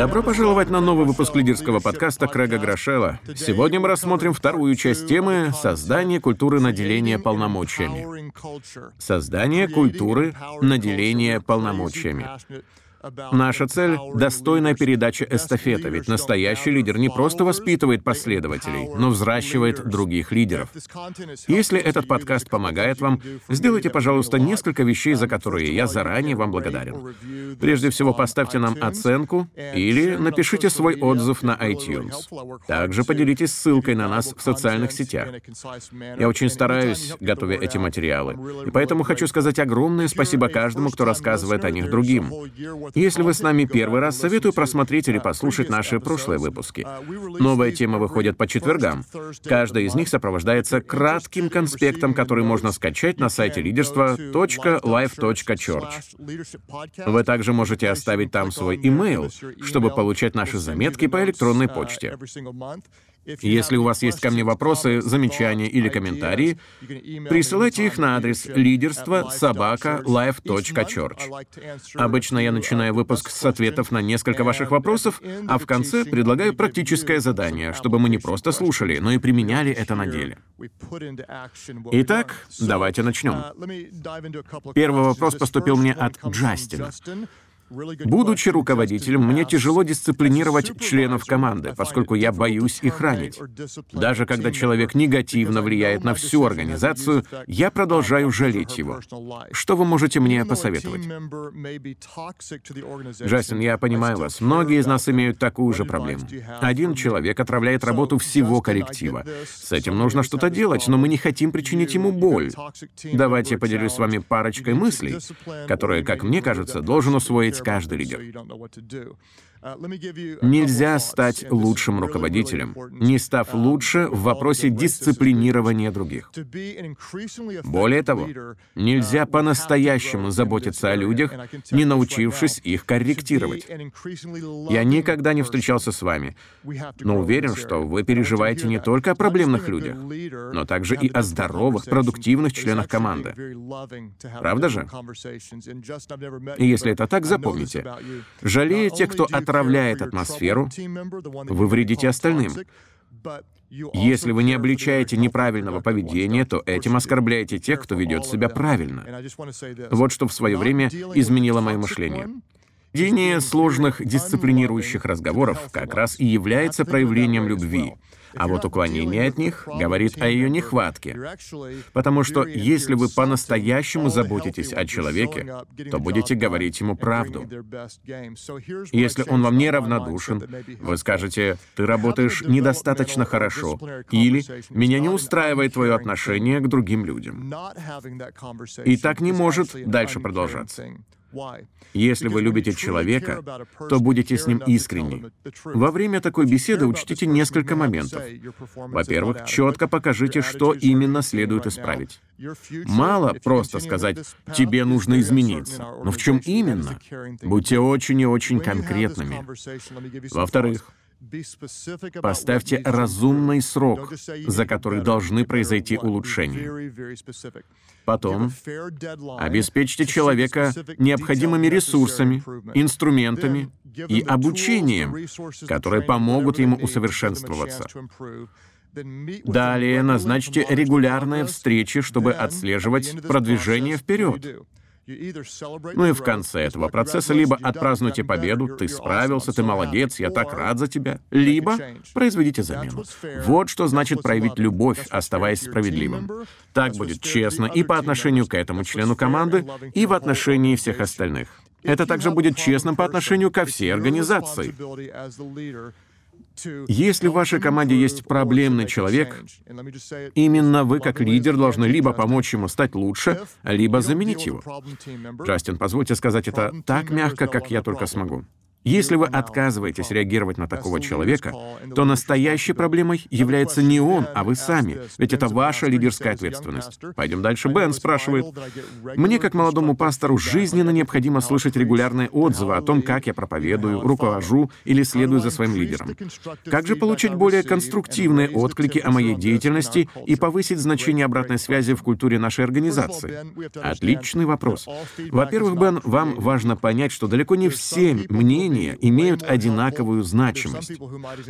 Добро пожаловать на новый выпуск лидерского подкаста Крэга Грошела. Сегодня мы рассмотрим вторую часть темы «Создание культуры наделения полномочиями». Создание культуры наделения полномочиями. Наша цель — достойная передача эстафеты, ведь настоящий лидер не просто воспитывает последователей, но взращивает других лидеров. Если этот подкаст помогает вам, сделайте, пожалуйста, несколько вещей, за которые я заранее вам благодарен. Прежде всего, поставьте нам оценку или напишите свой отзыв на iTunes. Также поделитесь ссылкой на нас в социальных сетях. Я очень стараюсь, готовя эти материалы, и поэтому хочу сказать огромное спасибо каждому, кто рассказывает о них другим. Если вы с нами первый раз, советую просмотреть или послушать наши прошлые выпуски. Новая тема выходит по четвергам. Каждая из них сопровождается кратким конспектом, который можно скачать на сайте лидерство.life.church. Вы также можете оставить там свой имейл, чтобы получать наши заметки по электронной почте. Если у вас есть ко мне вопросы, замечания или комментарии, присылайте их на адрес лидерство собака life.church. Обычно я начинаю выпуск с ответов на несколько ваших вопросов, а в конце предлагаю практическое задание, чтобы мы не просто слушали, но и применяли это на деле. Итак, давайте начнем. Первый вопрос поступил мне от Джастина. Будучи руководителем, мне тяжело дисциплинировать членов команды, поскольку я боюсь их ранить. Даже когда человек негативно влияет на всю организацию, я продолжаю жалеть его. Что вы можете мне посоветовать? Джастин, я понимаю вас. Многие из нас имеют такую же проблему. Один человек отравляет работу всего коллектива. С этим нужно что-то делать, но мы не хотим причинить ему боль. Давайте я поделюсь с вами парочкой мыслей, которые, как мне кажется, должен усвоить каждый лидер. Нельзя стать лучшим руководителем, не став лучше в вопросе дисциплинирования других. Более того, нельзя по-настоящему заботиться о людях, не научившись их корректировать. Я никогда не встречался с вами, но уверен, что вы переживаете не только о проблемных людях, но также и о здоровых, продуктивных членах команды. Правда же? И если это так, запомните. Жалея тех, кто от отравляет атмосферу, вы вредите остальным. Если вы не обличаете неправильного поведения, то этим оскорбляете тех, кто ведет себя правильно. Вот что в свое время изменило мое мышление. Ведение сложных дисциплинирующих разговоров как раз и является проявлением любви. А вот уклонение от них говорит о ее нехватке. Потому что если вы по-настоящему заботитесь о человеке, то будете говорить ему правду. Если он вам не равнодушен, вы скажете, «Ты работаешь недостаточно хорошо» или «Меня не устраивает твое отношение к другим людям». И так не может дальше продолжаться. Если вы любите человека, то будете с ним искренни. Во время такой беседы учтите несколько моментов. Во-первых, четко покажите, что именно следует исправить. Мало просто сказать «тебе нужно измениться». Но в чем именно? Будьте очень и очень конкретными. Во-вторых, Поставьте разумный срок, за который должны произойти улучшения. Потом обеспечьте человека необходимыми ресурсами, инструментами и обучением, которые помогут ему усовершенствоваться. Далее назначьте регулярные встречи, чтобы отслеживать продвижение вперед. Ну и в конце этого процесса либо отпразднуйте победу, ты справился, ты молодец, я так рад за тебя, либо произведите замену. Вот что значит проявить любовь, оставаясь справедливым. Так будет честно и по отношению к этому члену команды, и в отношении всех остальных. Это также будет честным по отношению ко всей организации. Если в вашей команде есть проблемный человек, именно вы, как лидер, должны либо помочь ему стать лучше, либо заменить его. Джастин, позвольте сказать это так мягко, как я только смогу. Если вы отказываетесь реагировать на такого человека, то настоящей проблемой является не он, а вы сами, ведь это ваша лидерская ответственность. Пойдем дальше. Бен спрашивает, «Мне, как молодому пастору, жизненно необходимо слышать регулярные отзывы о том, как я проповедую, руковожу или следую за своим лидером. Как же получить более конструктивные отклики о моей деятельности и повысить значение обратной связи в культуре нашей организации?» Отличный вопрос. Во-первых, Бен, вам важно понять, что далеко не все мнения мнения имеют одинаковую значимость.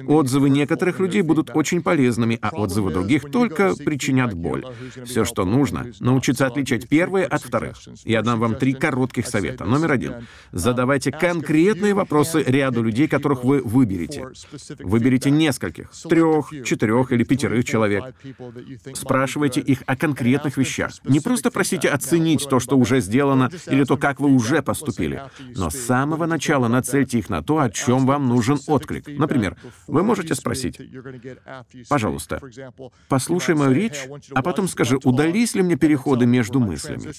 Отзывы некоторых людей будут очень полезными, а отзывы других только причинят боль. Все, что нужно, научиться отличать первые от вторых. Я дам вам три коротких совета. Номер один. Задавайте конкретные вопросы ряду людей, которых вы выберете. Выберите нескольких, трех, четырех или пятерых человек. Спрашивайте их о конкретных вещах. Не просто просите оценить то, что уже сделано, или то, как вы уже поступили. Но с самого начала нацельте их на то, о чем вам нужен отклик. Например, вы можете спросить, «Пожалуйста, послушай мою речь, а потом скажи, удались ли мне переходы между мыслями?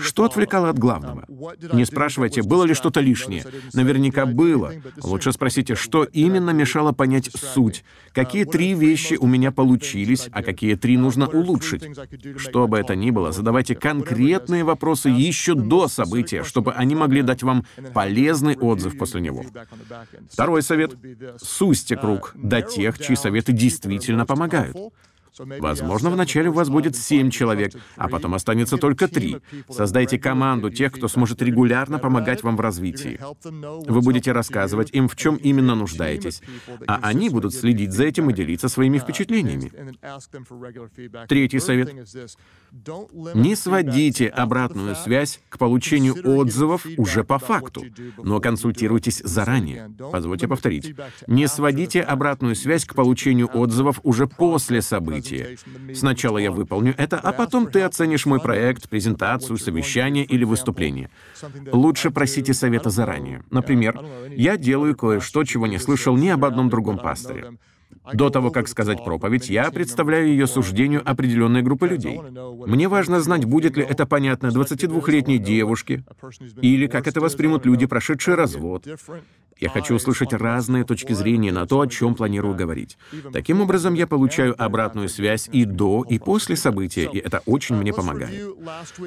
Что отвлекало от главного? Не спрашивайте, было ли что-то лишнее. Наверняка было. Лучше спросите, что именно мешало понять суть, какие три вещи у меня получились, а какие три нужно улучшить. Что бы это ни было, задавайте конкретные вопросы еще до события, чтобы они могли дать вам полезный отзыв после него. Второй совет — сузьте круг до тех, чьи советы действительно помогают. Возможно, вначале у вас будет семь человек, а потом останется только три. Создайте команду тех, кто сможет регулярно помогать вам в развитии. Вы будете рассказывать им, в чем именно нуждаетесь, а они будут следить за этим и делиться своими впечатлениями. Третий совет. Не сводите обратную связь к получению отзывов уже по факту, но консультируйтесь заранее. Позвольте повторить. Не сводите обратную связь к получению отзывов уже после событий событие. Сначала я выполню это, а потом ты оценишь мой проект, презентацию, совещание или выступление. Лучше просите совета заранее. Например, я делаю кое-что, чего не слышал ни об одном другом пасторе. До того, как сказать проповедь, я представляю ее суждению определенной группы людей. Мне важно знать, будет ли это понятно 22-летней девушке, или как это воспримут люди, прошедшие развод, я хочу услышать разные точки зрения на то, о чем планирую говорить. Таким образом, я получаю обратную связь и до, и после события, и это очень мне помогает.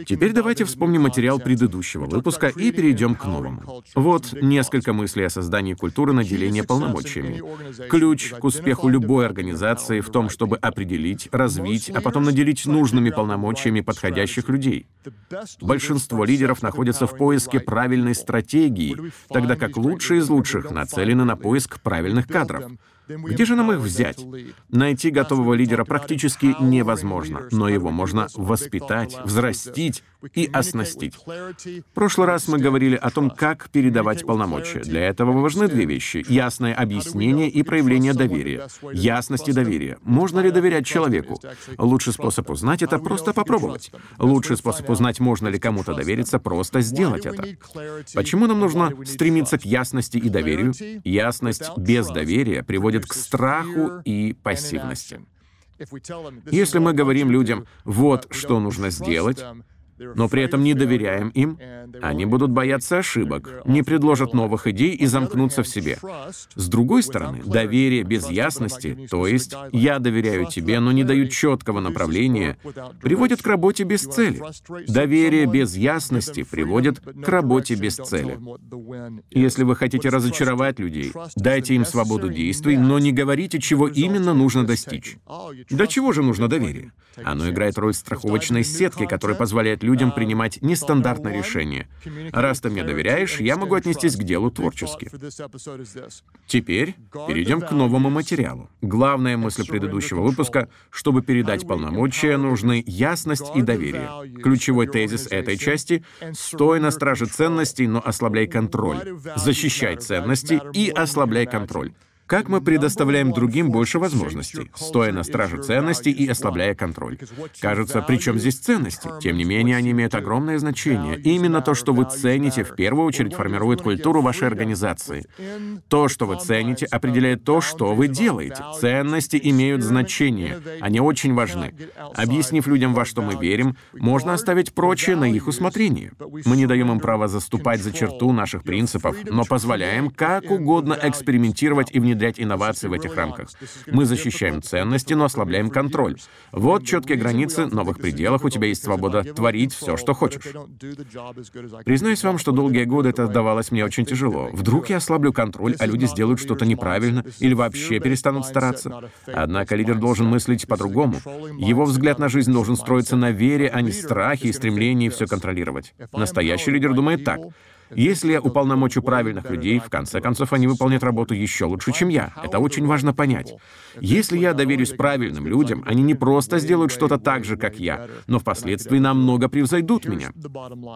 Теперь давайте вспомним материал предыдущего выпуска и перейдем к новому. Вот несколько мыслей о создании культуры наделения полномочиями. Ключ к успеху любой организации в том, чтобы определить, развить, а потом наделить нужными полномочиями подходящих людей. Большинство лидеров находятся в поиске правильной стратегии, тогда как лучшие из лучших нацелены на поиск правильных кадров. Где же нам их взять? Найти готового лидера практически невозможно, но его можно воспитать, взрастить и оснастить. В прошлый раз мы говорили о том, как передавать полномочия. Для этого важны две вещи — ясное объяснение и проявление доверия. Ясность и доверие. Можно ли доверять человеку? Лучший способ узнать — это просто попробовать. Лучший способ узнать, можно ли кому-то довериться, просто сделать это. Почему нам нужно стремиться к ясности и доверию? Ясность без доверия приводит приводит к страху и пассивности. Если мы говорим людям, вот что нужно сделать, но при этом не доверяем им, они будут бояться ошибок, не предложат новых идей и замкнутся в себе. С другой стороны, доверие без ясности, то есть «я доверяю тебе, но не даю четкого направления», приводит к работе без цели. Доверие без ясности приводит к работе без цели. Если вы хотите разочаровать людей, дайте им свободу действий, но не говорите, чего именно нужно достичь. До чего же нужно доверие? Оно играет роль страховочной сетки, которая позволяет людям принимать нестандартные решения. Раз ты мне доверяешь, я могу отнестись к делу творчески. Теперь перейдем к новому материалу. Главная мысль предыдущего выпуска — чтобы передать полномочия, нужны ясность и доверие. Ключевой тезис этой части — стой на страже ценностей, но ослабляй контроль. Защищай ценности и ослабляй контроль. Как мы предоставляем другим больше возможностей, стоя на страже ценностей и ослабляя контроль? Кажется, при чем здесь ценности? Тем не менее, они имеют огромное значение. И именно то, что вы цените, в первую очередь формирует культуру вашей организации. То, что вы цените, определяет то, что вы делаете. Ценности имеют значение. Они очень важны. Объяснив людям, во что мы верим, можно оставить прочее на их усмотрение. Мы не даем им права заступать за черту наших принципов, но позволяем как угодно экспериментировать и внедрять внедрять инновации в этих рамках. Мы защищаем ценности, но ослабляем контроль. Вот четкие границы, новых пределах у тебя есть свобода творить все, что хочешь. Признаюсь вам, что долгие годы это давалось мне очень тяжело. Вдруг я ослаблю контроль, а люди сделают что-то неправильно или вообще перестанут стараться. Однако лидер должен мыслить по-другому. Его взгляд на жизнь должен строиться на вере, а не страхе и стремлении все контролировать. Настоящий лидер думает так. Если я уполномочу правильных людей, в конце концов, они выполнят работу еще лучше, чем я. Это очень важно понять. Если я доверюсь правильным людям, они не просто сделают что-то так же, как я, но впоследствии намного превзойдут меня.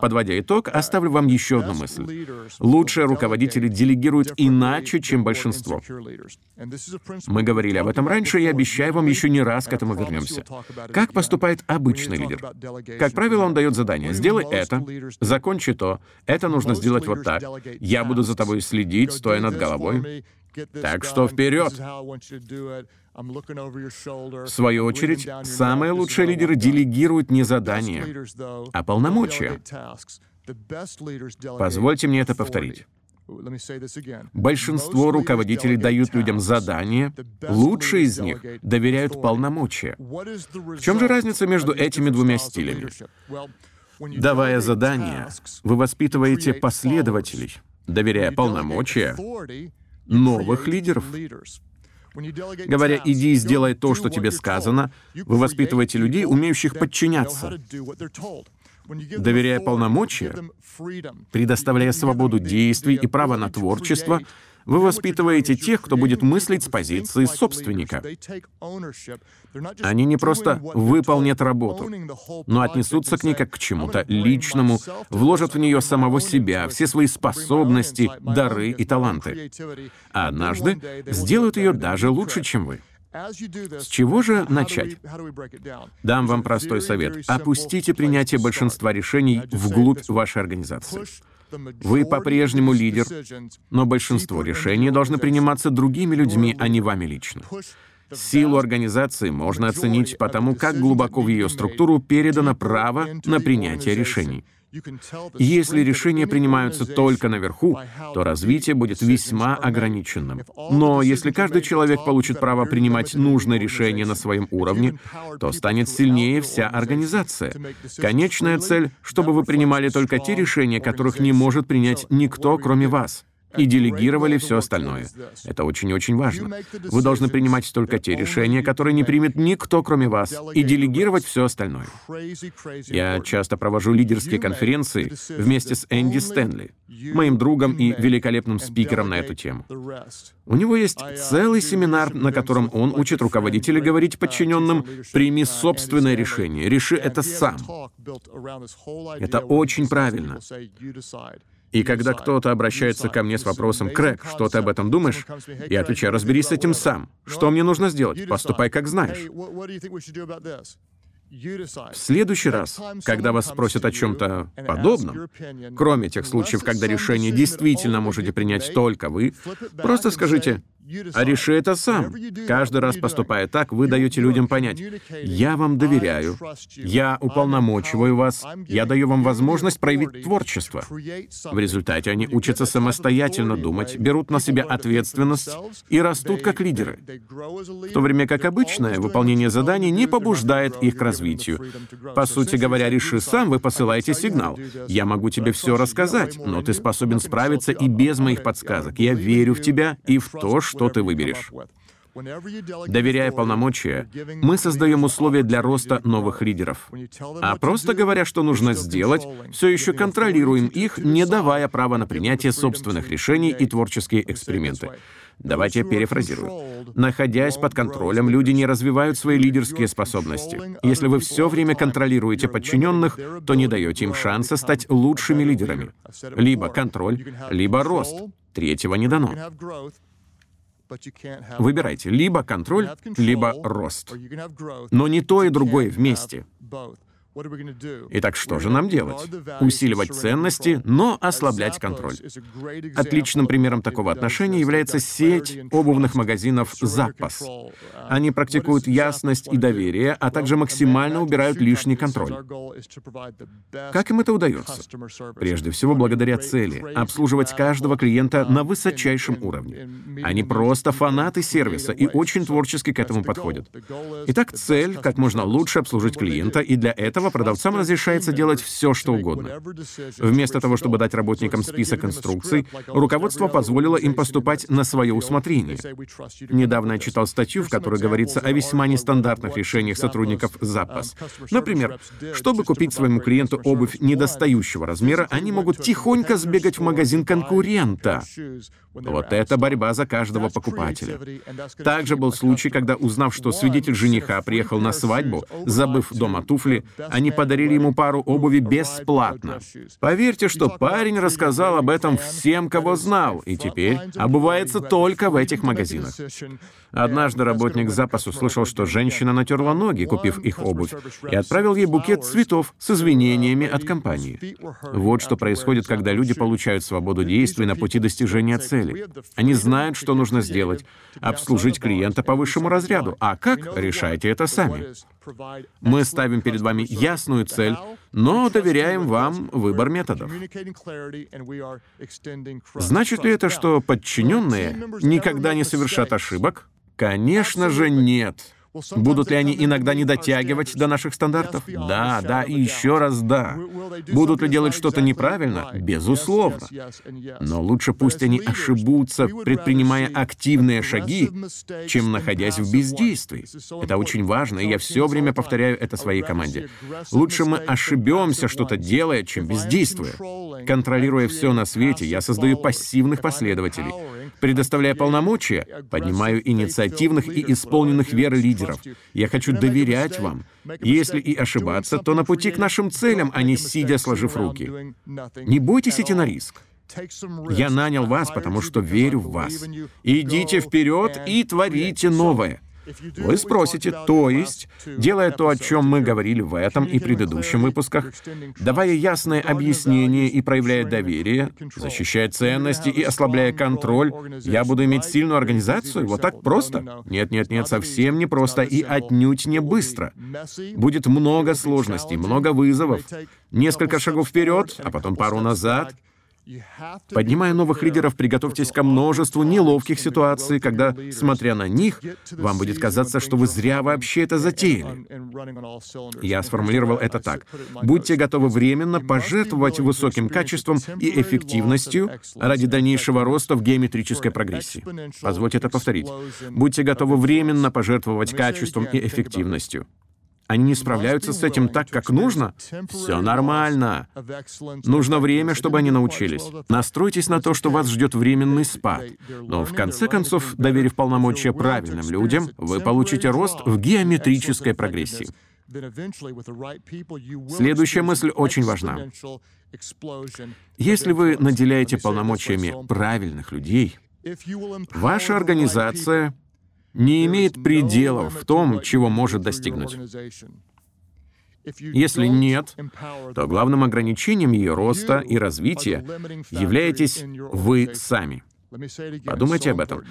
Подводя итог, оставлю вам еще одну мысль. Лучшие руководители делегируют иначе, чем большинство. Мы говорили об этом раньше, и обещаю вам еще не раз к этому вернемся. Как поступает обычный лидер? Как правило, он дает задание. Сделай это, закончи то, это нужно сделать вот так. Я буду за тобой следить, стоя над головой. Так что вперед! В свою очередь, самые лучшие лидеры делегируют не задания, а полномочия. Позвольте мне это повторить. Большинство руководителей дают людям задания, лучшие из них доверяют полномочия. В чем же разница между этими двумя стилями? Давая задания, вы воспитываете последователей, доверяя полномочия новых лидеров. Говоря «иди и сделай то, что тебе сказано», вы воспитываете людей, умеющих подчиняться. Доверяя полномочия, предоставляя свободу действий и право на творчество, вы воспитываете тех, кто будет мыслить с позиции собственника. Они не просто выполнят работу, но отнесутся к ней как к чему-то личному, вложат в нее самого себя, все свои способности, дары и таланты. А однажды сделают ее даже лучше, чем вы. С чего же начать? Дам вам простой совет. Опустите принятие большинства решений вглубь вашей организации. Вы по-прежнему лидер, но большинство решений должны приниматься другими людьми, а не вами лично. Силу организации можно оценить по тому, как глубоко в ее структуру передано право на принятие решений. Если решения принимаются только наверху, то развитие будет весьма ограниченным. Но если каждый человек получит право принимать нужное решение на своем уровне, то станет сильнее вся организация. Конечная цель, чтобы вы принимали только те решения, которых не может принять никто, кроме вас и делегировали все остальное. Это очень-очень важно. Вы должны принимать только те решения, которые не примет никто, кроме вас, и делегировать все остальное. Я часто провожу лидерские конференции вместе с Энди Стэнли, моим другом и великолепным спикером на эту тему. У него есть целый семинар, на котором он учит руководителей говорить подчиненным «прими собственное решение, реши это сам». Это очень правильно. И когда кто-то обращается ко мне с вопросом «Крэг, что ты об этом думаешь?», я отвечаю «Разберись с этим сам. Что мне нужно сделать? Поступай, как знаешь». В следующий раз, когда вас спросят о чем-то подобном, кроме тех случаев, когда решение действительно можете принять только вы, просто скажите а реши это сам. Каждый раз поступая так, вы даете людям понять, я вам доверяю, я уполномочиваю вас, я даю вам возможность проявить творчество. В результате они учатся самостоятельно думать, берут на себя ответственность и растут как лидеры. В то время как обычное выполнение заданий не побуждает их к развитию. По сути говоря, реши сам, вы посылаете сигнал. Я могу тебе все рассказать, но ты способен справиться и без моих подсказок. Я верю в тебя и в то, что что ты выберешь. Доверяя полномочия, мы создаем условия для роста новых лидеров. А просто говоря, что нужно сделать, все еще контролируем их, не давая права на принятие собственных решений и творческие эксперименты. Давайте я перефразирую. Находясь под контролем, люди не развивают свои лидерские способности. Если вы все время контролируете подчиненных, то не даете им шанса стать лучшими лидерами. Либо контроль, либо рост. Третьего не дано. Выбирайте либо контроль, либо рост. Но не то и другое вместе. Итак, что же нам делать? Усиливать ценности, но ослаблять контроль. Отличным примером такого отношения является сеть обувных магазинов «Запас». Они практикуют ясность и доверие, а также максимально убирают лишний контроль. Как им это удается? Прежде всего, благодаря цели — обслуживать каждого клиента на высочайшем уровне. Они просто фанаты сервиса и очень творчески к этому подходят. Итак, цель — как можно лучше обслужить клиента, и для этого этого продавцам разрешается делать все, что угодно. Вместо того, чтобы дать работникам список инструкций, руководство позволило им поступать на свое усмотрение. Недавно я читал статью, в которой говорится о весьма нестандартных решениях сотрудников запас. Например, чтобы купить своему клиенту обувь недостающего размера, они могут тихонько сбегать в магазин конкурента. Вот это борьба за каждого покупателя. Также был случай, когда, узнав, что свидетель жениха приехал на свадьбу, забыв дома туфли, они подарили ему пару обуви бесплатно. Поверьте, что парень рассказал об этом всем, кого знал, и теперь обувается только в этих магазинах. Однажды работник запас услышал, что женщина натерла ноги, купив их обувь, и отправил ей букет цветов с извинениями от компании. Вот что происходит, когда люди получают свободу действий на пути достижения цели. Они знают, что нужно сделать — обслужить клиента по высшему разряду. А как? Решайте это сами. Мы ставим перед вами ясную цель, но доверяем вам выбор методов. Значит ли это, что подчиненные никогда не совершат ошибок? Конечно же нет. Будут ли они иногда не дотягивать до наших стандартов? Да, да и еще раз да. Будут ли делать что-то неправильно? Безусловно. Но лучше пусть они ошибутся, предпринимая активные шаги, чем находясь в бездействии. Это очень важно, и я все время повторяю это своей команде. Лучше мы ошибемся, что-то делая, чем бездействуя. Контролируя все на свете, я создаю пассивных последователей. Предоставляя полномочия, поднимаю инициативных и исполненных веры лидеров. Я хочу доверять вам. Если и ошибаться, то на пути к нашим целям, а не сидя, сложив руки. Не бойтесь идти на риск. Я нанял вас, потому что верю в вас. Идите вперед и творите новое. Вы спросите, то есть, делая то, о чем мы говорили в этом и предыдущем выпусках, давая ясное объяснение и проявляя доверие, защищая ценности и ослабляя контроль, я буду иметь сильную организацию? Вот так просто? Нет, нет, нет, совсем не просто и отнюдь не быстро. Будет много сложностей, много вызовов, несколько шагов вперед, а потом пару назад — Поднимая новых лидеров, приготовьтесь ко множеству неловких ситуаций, когда, смотря на них, вам будет казаться, что вы зря вообще это затеяли. Я сформулировал это так. Будьте готовы временно пожертвовать высоким качеством и эффективностью ради дальнейшего роста в геометрической прогрессии. Позвольте это повторить. Будьте готовы временно пожертвовать качеством и эффективностью они не справляются с этим так, как нужно, все нормально. Нужно время, чтобы они научились. Настройтесь на то, что вас ждет временный спад. Но в конце концов, доверив полномочия правильным людям, вы получите рост в геометрической прогрессии. Следующая мысль очень важна. Если вы наделяете полномочиями правильных людей, ваша организация не имеет пределов в том, чего может достигнуть. Если нет, то главным ограничением ее роста и развития являетесь вы сами. Подумайте об этом.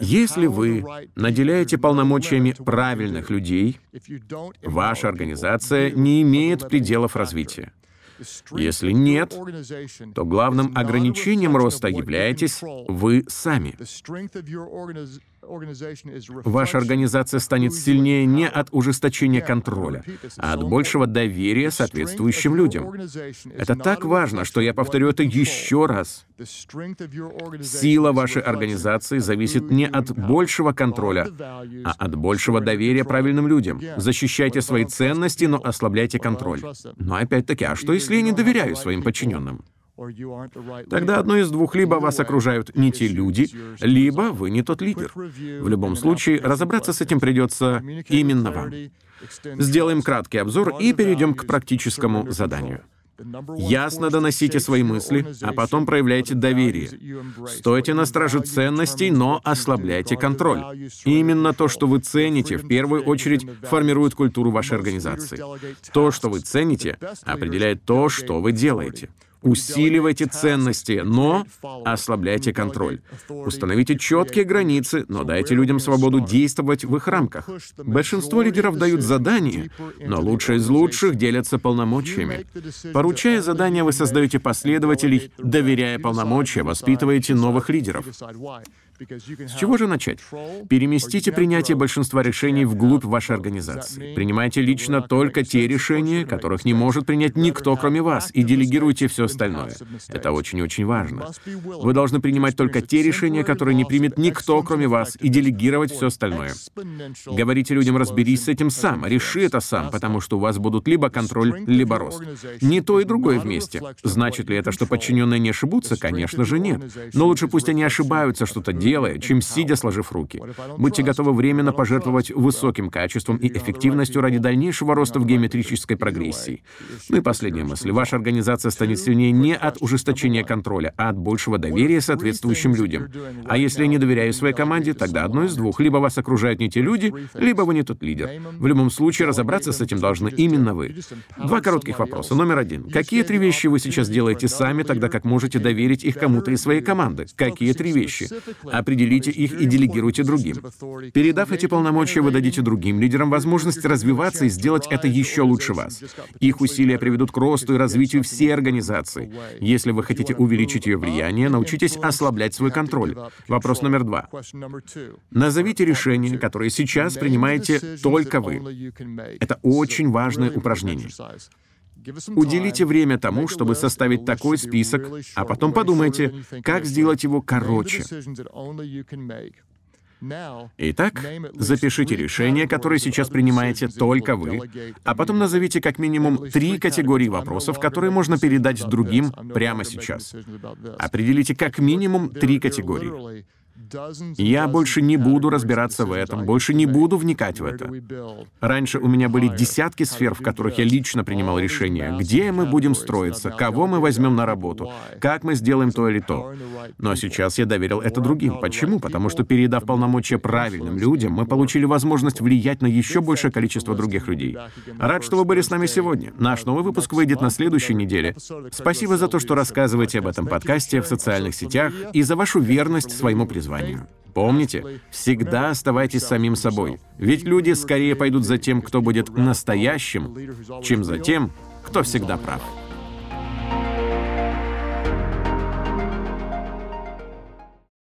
Если вы наделяете полномочиями правильных людей, ваша организация не имеет пределов развития. Если нет, то главным ограничением роста являетесь вы сами. Ваша организация станет сильнее не от ужесточения контроля, а от большего доверия соответствующим людям. Это так важно, что я повторю это еще раз. Сила вашей организации зависит не от большего контроля, а от большего доверия правильным людям. Защищайте свои ценности, но ослабляйте контроль. Но опять-таки, а что если я не доверяю своим подчиненным? Тогда одно из двух, либо вас окружают не те люди, либо вы не тот лидер. В любом случае, разобраться с этим придется именно вам. Сделаем краткий обзор и перейдем к практическому заданию. Ясно доносите свои мысли, а потом проявляйте доверие. Стойте на страже ценностей, но ослабляйте контроль. Именно то, что вы цените, в первую очередь формирует культуру вашей организации. То, что вы цените, определяет то, что вы делаете. Усиливайте ценности, но ослабляйте контроль. Установите четкие границы, но дайте людям свободу действовать в их рамках. Большинство лидеров дают задания, но лучшие из лучших делятся полномочиями. Поручая задания, вы создаете последователей, доверяя полномочия, воспитываете новых лидеров. С чего же начать? Переместите принятие большинства решений вглубь вашей организации. Принимайте лично только те решения, которых не может принять никто, кроме вас, и делегируйте все остальное. Это очень-очень важно. Вы должны принимать только те решения, которые не примет никто, кроме вас, и делегировать все остальное. Говорите людям, разберись с этим сам, реши это сам, потому что у вас будут либо контроль, либо рост. Не то и другое вместе. Значит ли это, что подчиненные не ошибутся? Конечно же нет. Но лучше пусть они ошибаются, что-то делая, чем сидя сложив руки. Будьте готовы временно пожертвовать высоким качеством и эффективностью ради дальнейшего роста в геометрической прогрессии. Ну и последняя мысль. Ваша организация станет сильнее не от ужесточения контроля, а от большего доверия соответствующим людям. А если я не доверяю своей команде, тогда одно из двух. Либо вас окружают не те люди, либо вы не тот лидер. В любом случае, разобраться с этим должны именно вы. Два коротких вопроса. Номер один. Какие три вещи вы сейчас делаете сами, тогда как можете доверить их кому-то из своей команды? Какие три вещи? определите их и делегируйте другим. Передав эти полномочия, вы дадите другим лидерам возможность развиваться и сделать это еще лучше вас. Их усилия приведут к росту и развитию всей организации. Если вы хотите увеличить ее влияние, научитесь ослаблять свой контроль. Вопрос номер два. Назовите решения, которые сейчас принимаете только вы. Это очень важное упражнение. Уделите время тому, чтобы составить такой список, а потом подумайте, как сделать его короче. Итак, запишите решения, которые сейчас принимаете только вы, а потом назовите как минимум три категории вопросов, которые можно передать другим прямо сейчас. Определите как минимум три категории. Я больше не буду разбираться в этом, больше не буду вникать в это. Раньше у меня были десятки сфер, в которых я лично принимал решения, где мы будем строиться, кого мы возьмем на работу, как мы сделаем то или то. Но сейчас я доверил это другим. Почему? Потому что, передав полномочия правильным людям, мы получили возможность влиять на еще большее количество других людей. Рад, что вы были с нами сегодня. Наш новый выпуск выйдет на следующей неделе. Спасибо за то, что рассказываете об этом подкасте в социальных сетях и за вашу верность своему призванию призванию. Помните, всегда оставайтесь самим собой, ведь люди скорее пойдут за тем, кто будет настоящим, чем за тем, кто всегда прав.